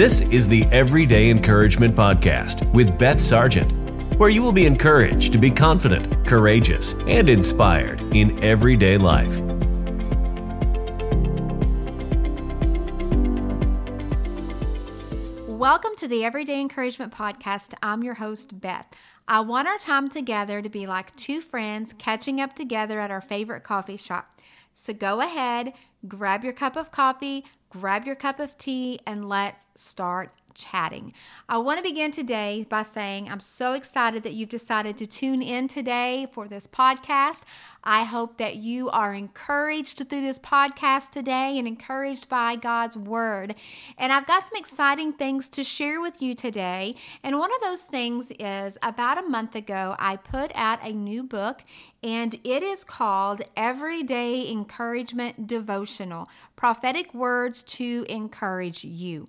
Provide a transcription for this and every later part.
This is the Everyday Encouragement Podcast with Beth Sargent, where you will be encouraged to be confident, courageous, and inspired in everyday life. Welcome to the Everyday Encouragement Podcast. I'm your host, Beth. I want our time together to be like two friends catching up together at our favorite coffee shop. So go ahead, grab your cup of coffee, grab your cup of tea, and let's start chatting. I want to begin today by saying I'm so excited that you've decided to tune in today for this podcast. I hope that you are encouraged through this podcast today and encouraged by God's word. And I've got some exciting things to share with you today. And one of those things is about a month ago, I put out a new book, and it is called Everyday Encouragement Devotional Prophetic Words to Encourage You.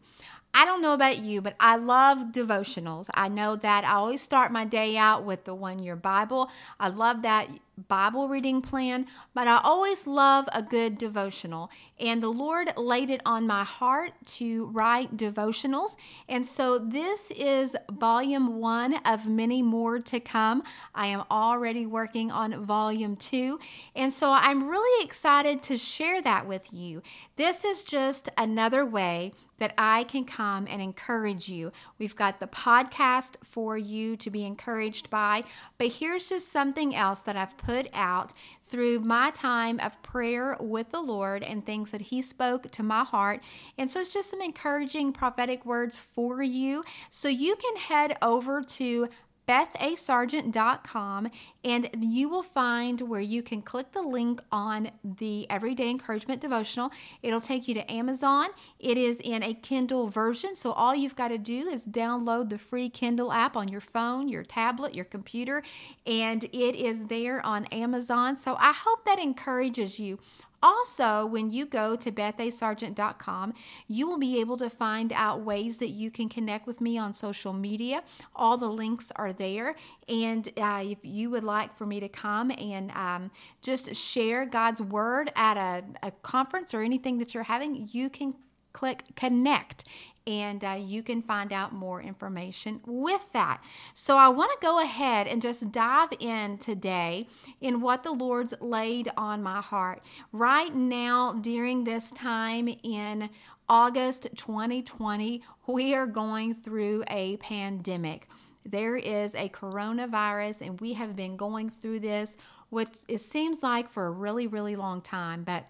I don't know about you, but I love devotionals. I know that I always start my day out with the one year Bible. I love that Bible reading plan, but I always love a good devotional. And the Lord laid it on my heart to write devotionals. And so this is volume one of many more to come. I am already working on volume two. And so I'm really excited to share that with you. This is just another way that I can come and encourage you. We've got the podcast for you to be encouraged by, but here's just something else that I've put out through my time of prayer with the Lord and things that He spoke to my heart. And so it's just some encouraging prophetic words for you. So you can head over to bethasargent.com and you will find where you can click the link on the Everyday Encouragement Devotional. It'll take you to Amazon. It is in a Kindle version, so all you've got to do is download the free Kindle app on your phone, your tablet, your computer, and it is there on Amazon. So I hope that encourages you. Also, when you go to bethasargent.com, you will be able to find out ways that you can connect with me on social media. All the links are there. And uh, if you would like for me to come and um, just share God's word at a, a conference or anything that you're having, you can click connect and uh, you can find out more information with that. So, I want to go ahead and just dive in today in what the Lord's laid on my heart. Right now, during this time in August 2020, we are going through a pandemic. There is a coronavirus, and we have been going through this, which it seems like for a really, really long time, but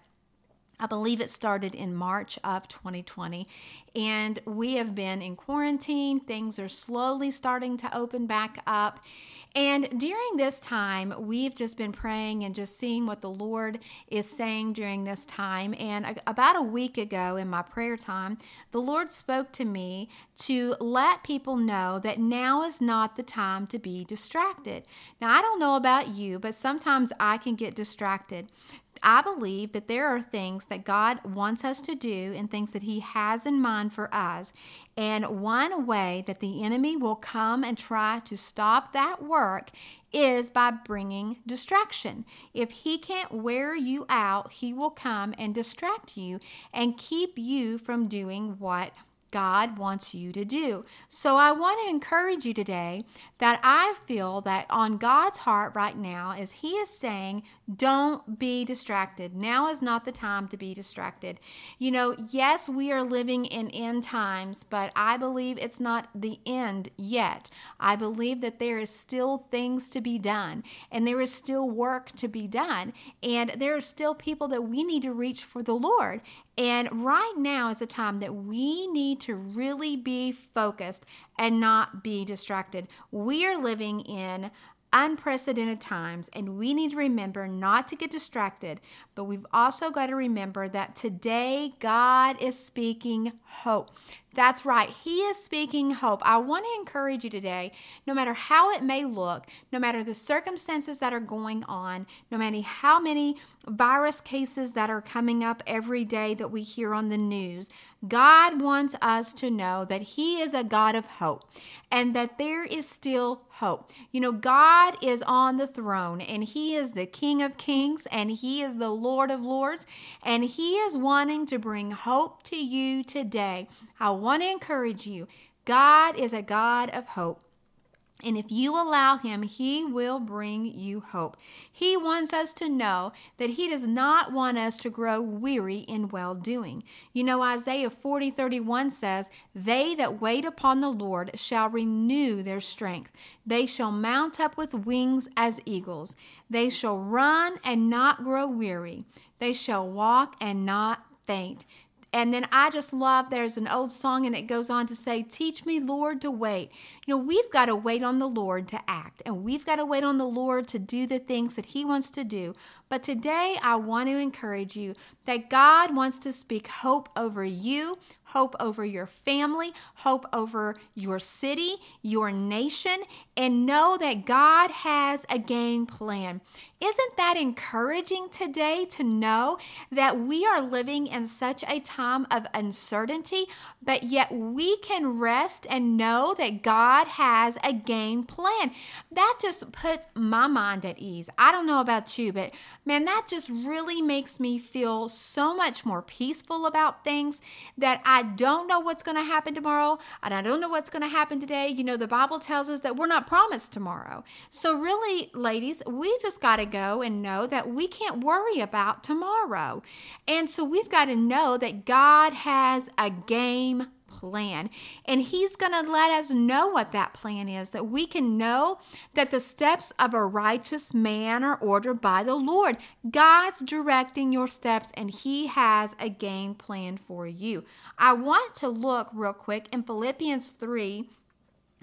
I believe it started in March of 2020. And we have been in quarantine. Things are slowly starting to open back up. And during this time, we've just been praying and just seeing what the Lord is saying during this time. And about a week ago in my prayer time, the Lord spoke to me to let people know that now is not the time to be distracted. Now, I don't know about you, but sometimes I can get distracted. I believe that there are things that God wants us to do and things that He has in mind for us. And one way that the enemy will come and try to stop that work is by bringing distraction. If he can't wear you out, he will come and distract you and keep you from doing what God wants you to do. So I want to encourage you today that I feel that on God's heart right now is He is saying, don't be distracted. Now is not the time to be distracted. You know, yes, we are living in end times, but I believe it's not the end yet. I believe that there is still things to be done and there is still work to be done. And there are still people that we need to reach for the Lord. And right now is a time that we need to really be focused and not be distracted. We are living in unprecedented times, and we need to remember not to get distracted, but we've also got to remember that today God is speaking hope. That's right. He is speaking hope. I want to encourage you today, no matter how it may look, no matter the circumstances that are going on, no matter how many virus cases that are coming up every day that we hear on the news, God wants us to know that He is a God of hope and that there is still hope. You know, God is on the throne and He is the King of kings and He is the Lord of lords and He is wanting to bring hope to you today. I want to encourage you. God is a God of hope. And if you allow Him, He will bring you hope. He wants us to know that He does not want us to grow weary in well doing. You know, Isaiah 40 31 says, They that wait upon the Lord shall renew their strength. They shall mount up with wings as eagles. They shall run and not grow weary. They shall walk and not faint. And then I just love there's an old song and it goes on to say, Teach me, Lord, to wait. You know, we've got to wait on the Lord to act, and we've got to wait on the Lord to do the things that He wants to do. But today, I want to encourage you that God wants to speak hope over you, hope over your family, hope over your city, your nation, and know that God has a game plan. Isn't that encouraging today to know that we are living in such a time of uncertainty, but yet we can rest and know that God has a game plan? That just puts my mind at ease. I don't know about you, but man, that just really makes me feel so much more peaceful about things that I don't know what's going to happen tomorrow and I don't know what's going to happen today. You know, the Bible tells us that we're not promised tomorrow. So, really, ladies, we just got to go and know that we can't worry about tomorrow. And so, we've got to know that God has a game plan. And He's going to let us know what that plan is, that we can know that the steps of a righteous man are ordered by the Lord. God's directing your steps, and He has a game plan for you. I want to look real quick in Philippians 3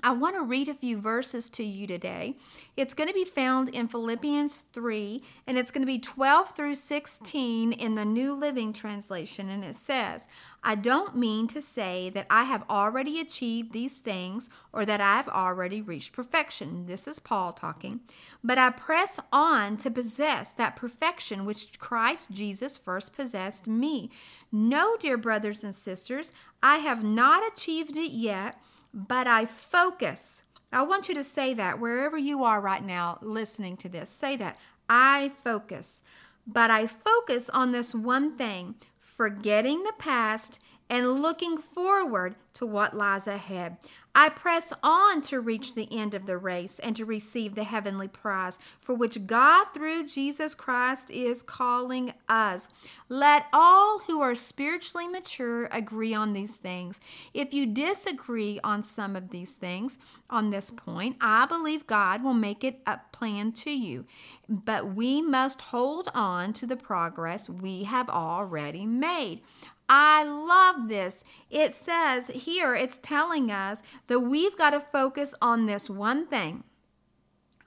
I want to read a few verses to you today. It's going to be found in Philippians 3, and it's going to be 12 through 16 in the New Living Translation. And it says, I don't mean to say that I have already achieved these things or that I have already reached perfection. This is Paul talking. But I press on to possess that perfection which Christ Jesus first possessed me. No, dear brothers and sisters, I have not achieved it yet but I focus. I want you to say that wherever you are right now listening to this. Say that. I focus. But I focus on this one thing, forgetting the past and looking forward to what lies ahead. I press on to reach the end of the race and to receive the heavenly prize for which God, through Jesus Christ, is calling us. Let all who are spiritually mature agree on these things. If you disagree on some of these things on this point, I believe God will make it a plan to you. But we must hold on to the progress we have already made. I love this. It says here, it's telling us that we've got to focus on this one thing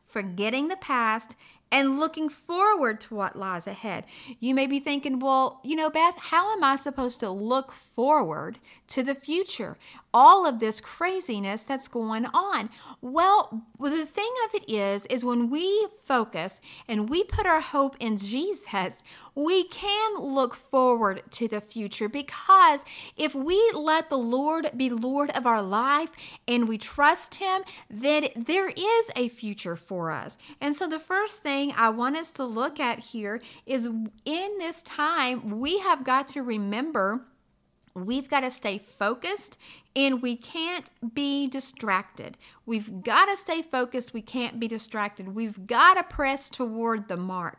forgetting the past and looking forward to what lies ahead. You may be thinking, well, you know, Beth, how am I supposed to look forward to the future? All of this craziness that's going on. Well, the thing of it is, is when we focus and we put our hope in Jesus, we can look forward to the future because if we let the Lord be Lord of our life and we trust Him, then there is a future for us. And so the first thing I want us to look at here is in this time, we have got to remember we've got to stay focused and we can't be distracted. We've got to stay focused. We can't be distracted. We've got to press toward the mark.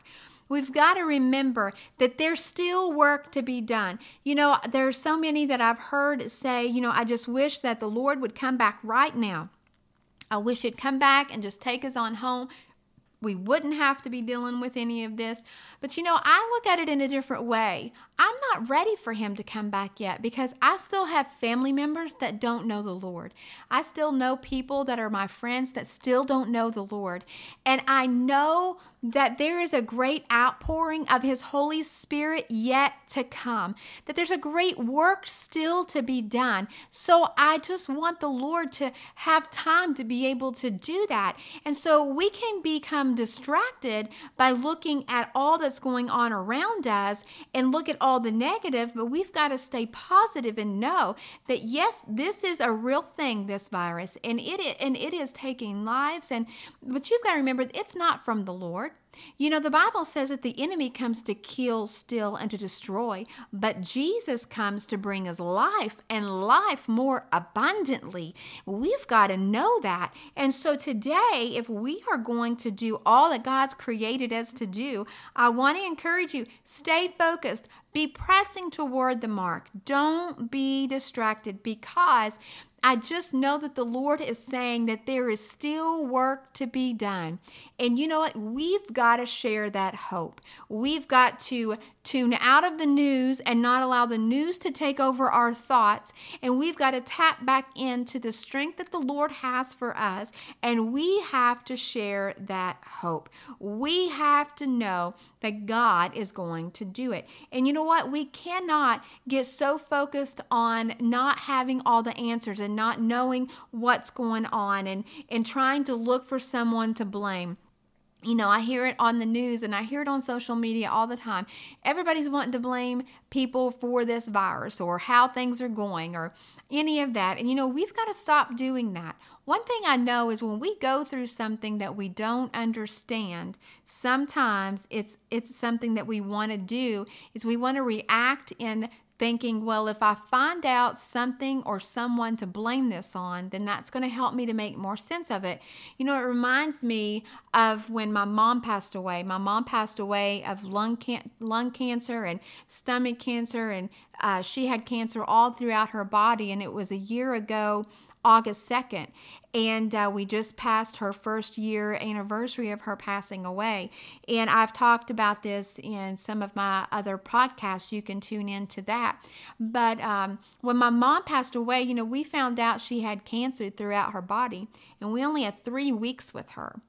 We've got to remember that there's still work to be done. You know, there are so many that I've heard say, you know, I just wish that the Lord would come back right now. I wish he'd come back and just take us on home we wouldn't have to be dealing with any of this. But you know, I look at it in a different way. I'm not ready for him to come back yet because I still have family members that don't know the Lord. I still know people that are my friends that still don't know the Lord. And I know that there is a great outpouring of His Holy Spirit yet to come, that there's a great work still to be done. So I just want the Lord to have time to be able to do that. And so we can become distracted by looking at all that's going on around us and look at all the negative, but we've got to stay positive and know that yes, this is a real thing, this virus, and it and it is taking lives. And but you've got to remember it's not from the Lord. You know, the Bible says that the enemy comes to kill, steal, and to destroy, but Jesus comes to bring us life and life more abundantly. We've got to know that. And so today, if we are going to do all that God's created us to do, I want to encourage you stay focused. Be pressing toward the mark. Don't be distracted because I just know that the Lord is saying that there is still work to be done. And you know what? We've got to share that hope. We've got to tune out of the news and not allow the news to take over our thoughts. And we've got to tap back into the strength that the Lord has for us. And we have to share that hope. We have to know that God is going to do it. And you know what? We cannot get so focused on not having all the answers and not knowing what's going on and, and trying to look for someone to blame you know, I hear it on the news and I hear it on social media all the time. Everybody's wanting to blame people for this virus or how things are going or any of that. And, you know, we've got to stop doing that. One thing I know is when we go through something that we don't understand, sometimes it's it's something that we want to do is we want to react in thinking, well, if I find out something or someone to blame this on, then that's going to help me to make more sense of it. You know, it reminds me of when my mom passed away. My mom passed away of lung can- lung cancer and stomach cancer, and uh, she had cancer all throughout her body. And it was a year ago August 2nd. And uh, we just passed her first year anniversary of her passing away. And I've talked about this in some of my other podcasts. You can tune into that. But um, when my mom passed away, you know, we found out she had cancer throughout her body, and we only had three weeks with her.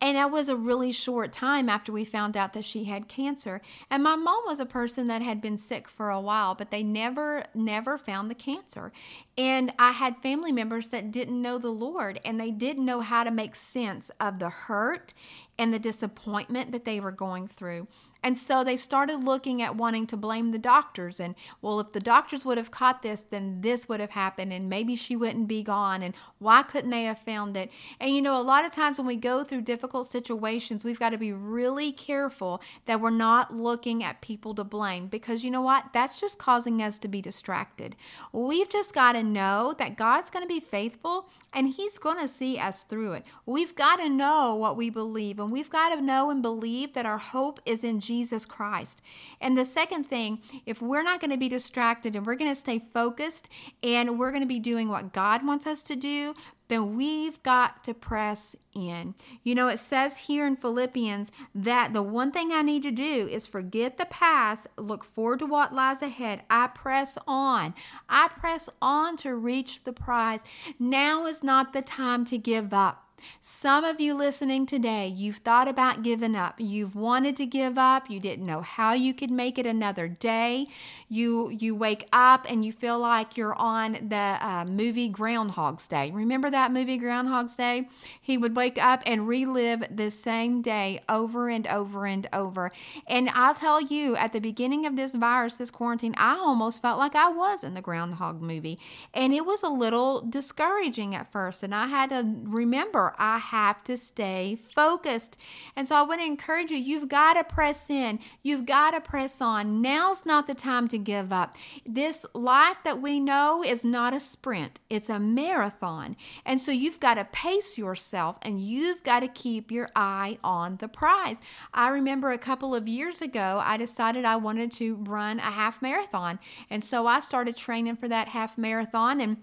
And that was a really short time after we found out that she had cancer. And my mom was a person that had been sick for a while, but they never, never found the cancer. And I had family members that didn't know the Lord and they didn't know how to make sense of the hurt and the disappointment that they were going through. And so they started looking at wanting to blame the doctors. And, well, if the doctors would have caught this, then this would have happened, and maybe she wouldn't be gone. And why couldn't they have found it? And, you know, a lot of times when we go through difficult situations, we've got to be really careful that we're not looking at people to blame because, you know what? That's just causing us to be distracted. We've just got to know that God's going to be faithful and He's going to see us through it. We've got to know what we believe, and we've got to know and believe that our hope is in Jesus. Jesus Christ. And the second thing, if we're not going to be distracted and we're going to stay focused and we're going to be doing what God wants us to do, then we've got to press in. You know, it says here in Philippians that the one thing I need to do is forget the past, look forward to what lies ahead. I press on. I press on to reach the prize. Now is not the time to give up. Some of you listening today, you've thought about giving up. You've wanted to give up. You didn't know how you could make it another day. You you wake up and you feel like you're on the uh, movie Groundhog's Day. Remember that movie Groundhog's Day? He would wake up and relive the same day over and over and over. And I'll tell you, at the beginning of this virus, this quarantine, I almost felt like I was in the Groundhog movie, and it was a little discouraging at first. And I had to remember I have to stay focused. And so I want to encourage you you've got to press in, you've got to press on. Now's not the time to give up. This life that we know is not a sprint, it's a marathon. And so you've got to pace yourself and you've got to keep your eye on the prize. I remember a couple of years ago, I decided I wanted to run a half marathon. And so I started training for that half marathon and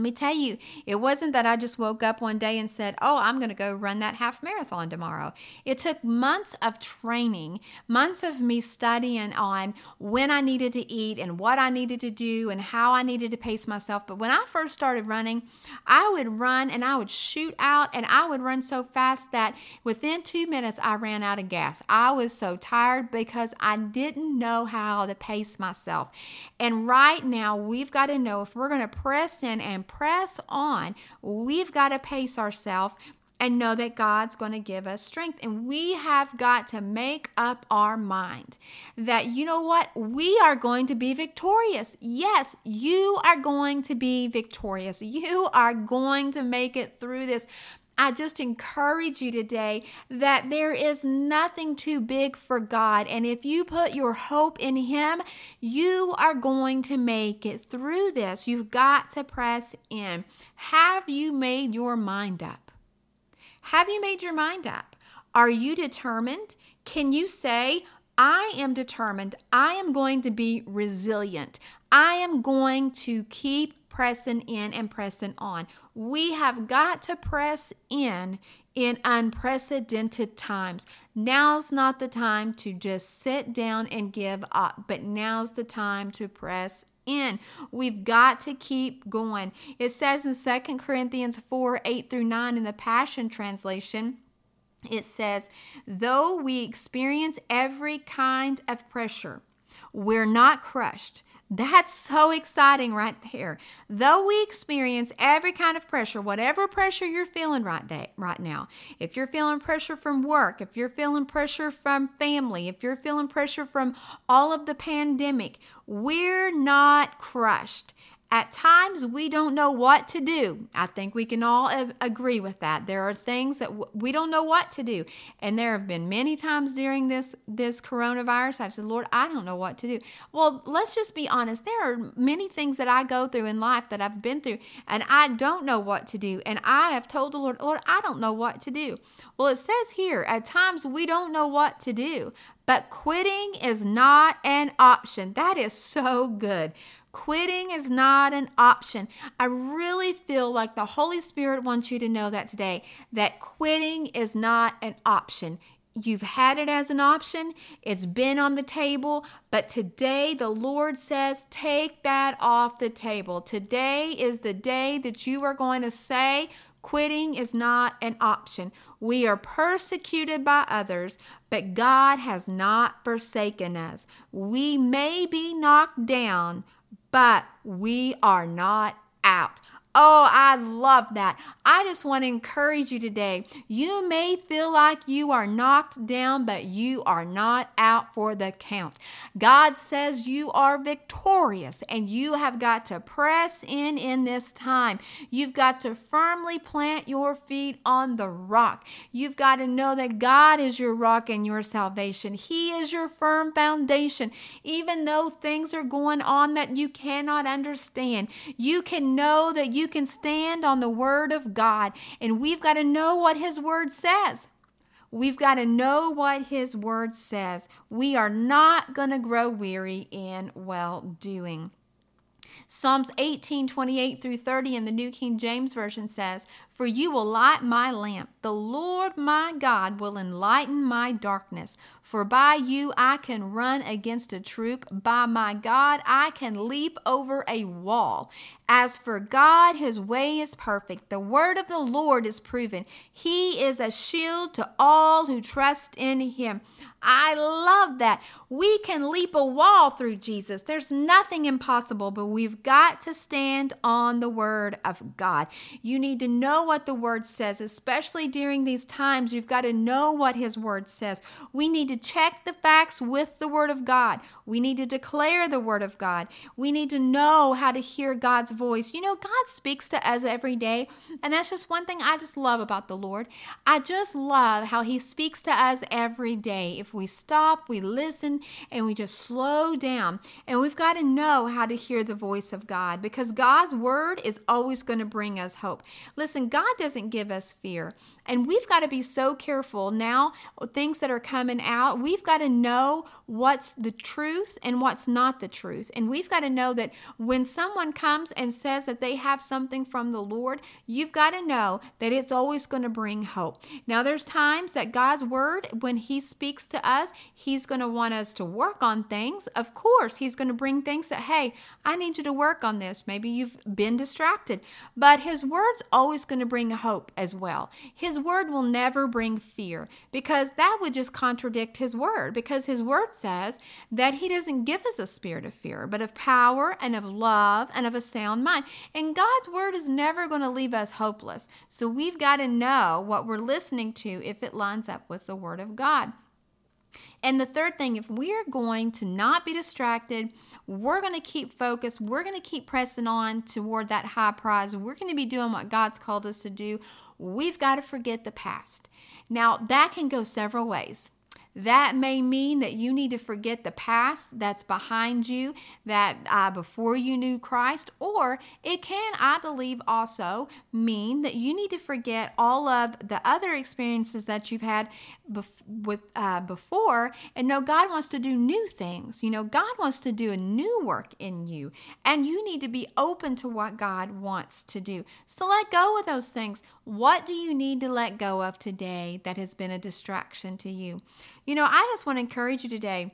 let me tell you, it wasn't that I just woke up one day and said, Oh, I'm going to go run that half marathon tomorrow. It took months of training, months of me studying on when I needed to eat and what I needed to do and how I needed to pace myself. But when I first started running, I would run and I would shoot out and I would run so fast that within two minutes I ran out of gas. I was so tired because I didn't know how to pace myself. And right now, we've got to know if we're going to press in and and press on, we've got to pace ourselves and know that God's going to give us strength. And we have got to make up our mind that, you know what, we are going to be victorious. Yes, you are going to be victorious. You are going to make it through this. I just encourage you today that there is nothing too big for God. And if you put your hope in Him, you are going to make it through this. You've got to press in. Have you made your mind up? Have you made your mind up? Are you determined? Can you say, I am determined. I am going to be resilient. I am going to keep pressing in and pressing on. We have got to press in in unprecedented times. Now's not the time to just sit down and give up, but now's the time to press in. We've got to keep going. It says in Second Corinthians 4 8 through 9 in the Passion Translation it says, though we experience every kind of pressure, we're not crushed. That's so exciting right there. Though we experience every kind of pressure, whatever pressure you're feeling right day, right now. If you're feeling pressure from work, if you're feeling pressure from family, if you're feeling pressure from all of the pandemic, we're not crushed. At times, we don't know what to do. I think we can all agree with that. There are things that we don't know what to do. And there have been many times during this, this coronavirus, I've said, Lord, I don't know what to do. Well, let's just be honest. There are many things that I go through in life that I've been through, and I don't know what to do. And I have told the Lord, Lord, I don't know what to do. Well, it says here, at times we don't know what to do, but quitting is not an option. That is so good. Quitting is not an option. I really feel like the Holy Spirit wants you to know that today that quitting is not an option. You've had it as an option, it's been on the table, but today the Lord says, take that off the table. Today is the day that you are going to say, Quitting is not an option. We are persecuted by others, but God has not forsaken us. We may be knocked down, but we are not out. Oh, I love that. I just want to encourage you today. You may feel like you are knocked down, but you are not out for the count. God says you are victorious and you have got to press in in this time. You've got to firmly plant your feet on the rock. You've got to know that God is your rock and your salvation. He is your firm foundation. Even though things are going on that you cannot understand, you can know that you you can stand on the Word of God. And we've got to know what His Word says. We've got to know what His Word says. We are not going to grow weary in well doing. Psalms 18, 28 through 30 in the New King James Version says, For you will light my lamp. The Lord my God will enlighten my darkness. For by you I can run against a troop. By my God I can leap over a wall. As for God, his way is perfect. The word of the Lord is proven. He is a shield to all who trust in him. I love that. We can leap a wall through Jesus. There's nothing impossible, but we've got to stand on the word of God. You need to know what the word says, especially during these times. You've got to know what his word says. We need to check the facts with the word of God. We need to declare the word of God. We need to know how to hear God's voice. You know, God speaks to us every day, and that's just one thing I just love about the Lord. I just love how He speaks to us every day. If we stop, we listen, and we just slow down, and we've got to know how to hear the voice of God because God's word is always going to bring us hope. Listen, God doesn't give us fear, and we've got to be so careful now, things that are coming out, we've got to know what's the truth and what's not the truth. And we've got to know that when someone comes and says that they have something from the Lord, you've got to know that it's always going to bring hope. Now, there's times that God's word, when He speaks to us, He's going to want us to work on things. Of course, He's going to bring things that, hey, I need you to work on this. Maybe you've been distracted. But His word's always going to bring hope as well. His word will never bring fear because that would just contradict His word because His word says that He doesn't give us a spirit of fear, but of power and of love and of a sound mind. And God's word is never going to leave us hopeless. So we've got to know what we're listening to if it lines up with the word of God. And the third thing, if we're going to not be distracted, we're going to keep focused, we're going to keep pressing on toward that high prize, we're going to be doing what God's called us to do. we've got to forget the past. Now, that can go several ways. That may mean that you need to forget the past that's behind you, that uh, before you knew Christ, or it can, I believe, also mean that you need to forget all of the other experiences that you've had bef- with uh, before, and know God wants to do new things. You know, God wants to do a new work in you, and you need to be open to what God wants to do. So let go of those things. What do you need to let go of today that has been a distraction to you? You know, I just want to encourage you today.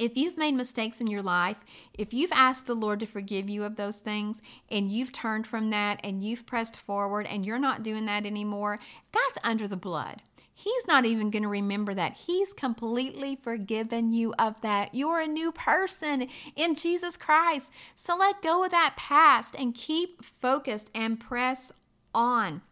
If you've made mistakes in your life, if you've asked the Lord to forgive you of those things and you've turned from that and you've pressed forward and you're not doing that anymore, that's under the blood. He's not even going to remember that. He's completely forgiven you of that. You're a new person in Jesus Christ. So let go of that past and keep focused and press on.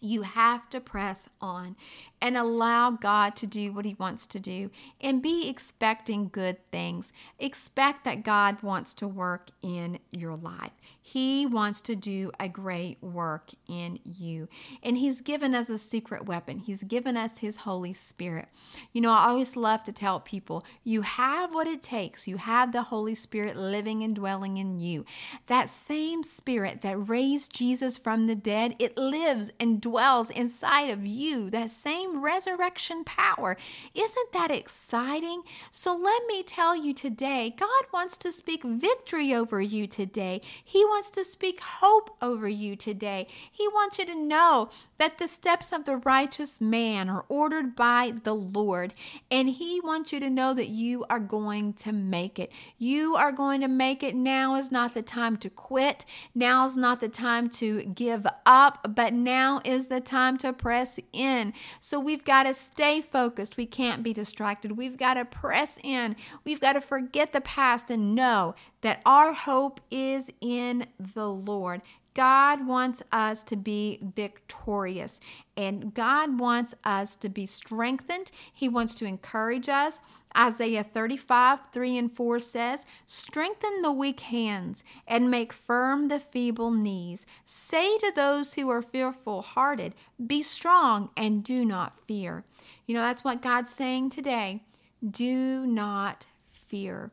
You have to press on and allow God to do what He wants to do and be expecting good things. Expect that God wants to work in your life. He wants to do a great work in you. And He's given us a secret weapon, He's given us His Holy Spirit. You know, I always love to tell people you have what it takes. You have the Holy Spirit living and dwelling in you. That same Spirit that raised Jesus from the dead, it lives and dwells inside of you. That same resurrection power. Isn't that exciting? So let me tell you today, God wants to speak victory over you today. He wants to speak hope over you today. He wants you to know that the steps of the righteous man are ordered by the Lord. And He wants you to know that you are going to make it. You are going to make it. Now is not the time to quit. Now is not the time to give up, but now is the time to press in. So we've got to stay focused. We can't be distracted. We've got to press in. We've got to forget the past and know that our hope is in the Lord. God wants us to be victorious and God wants us to be strengthened. He wants to encourage us. Isaiah 35, 3 and 4 says, Strengthen the weak hands and make firm the feeble knees. Say to those who are fearful hearted, Be strong and do not fear. You know, that's what God's saying today. Do not fear.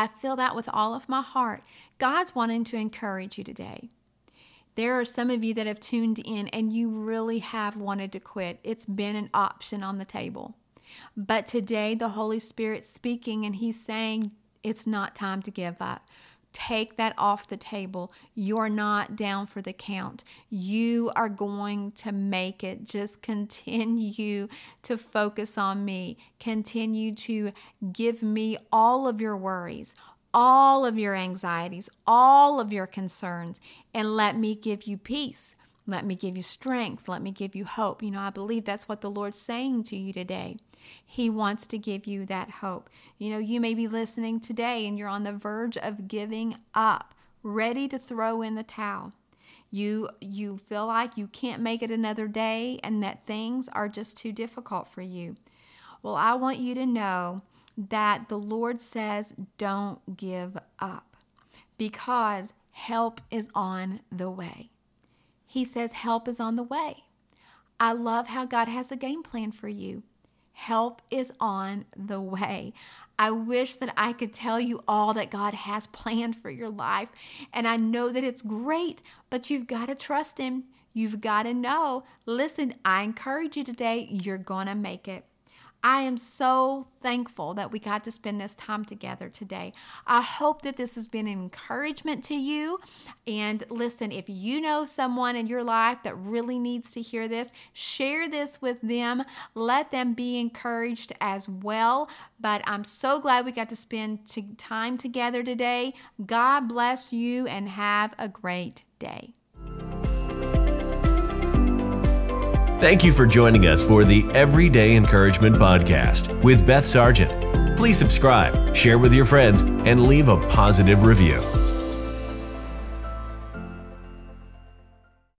I feel that with all of my heart. God's wanting to encourage you today. There are some of you that have tuned in and you really have wanted to quit. It's been an option on the table. But today, the Holy Spirit's speaking and He's saying, It's not time to give up. Take that off the table. You're not down for the count. You are going to make it. Just continue to focus on me. Continue to give me all of your worries, all of your anxieties, all of your concerns, and let me give you peace. Let me give you strength. Let me give you hope. You know, I believe that's what the Lord's saying to you today. He wants to give you that hope. You know, you may be listening today and you're on the verge of giving up, ready to throw in the towel. You you feel like you can't make it another day and that things are just too difficult for you. Well, I want you to know that the Lord says, don't give up because help is on the way. He says, help is on the way. I love how God has a game plan for you. Help is on the way. I wish that I could tell you all that God has planned for your life. And I know that it's great, but you've got to trust Him. You've got to know. Listen, I encourage you today, you're going to make it. I am so thankful that we got to spend this time together today. I hope that this has been an encouragement to you. And listen, if you know someone in your life that really needs to hear this, share this with them. Let them be encouraged as well. But I'm so glad we got to spend time together today. God bless you and have a great day. Thank you for joining us for the Everyday Encouragement Podcast with Beth Sargent. Please subscribe, share with your friends, and leave a positive review.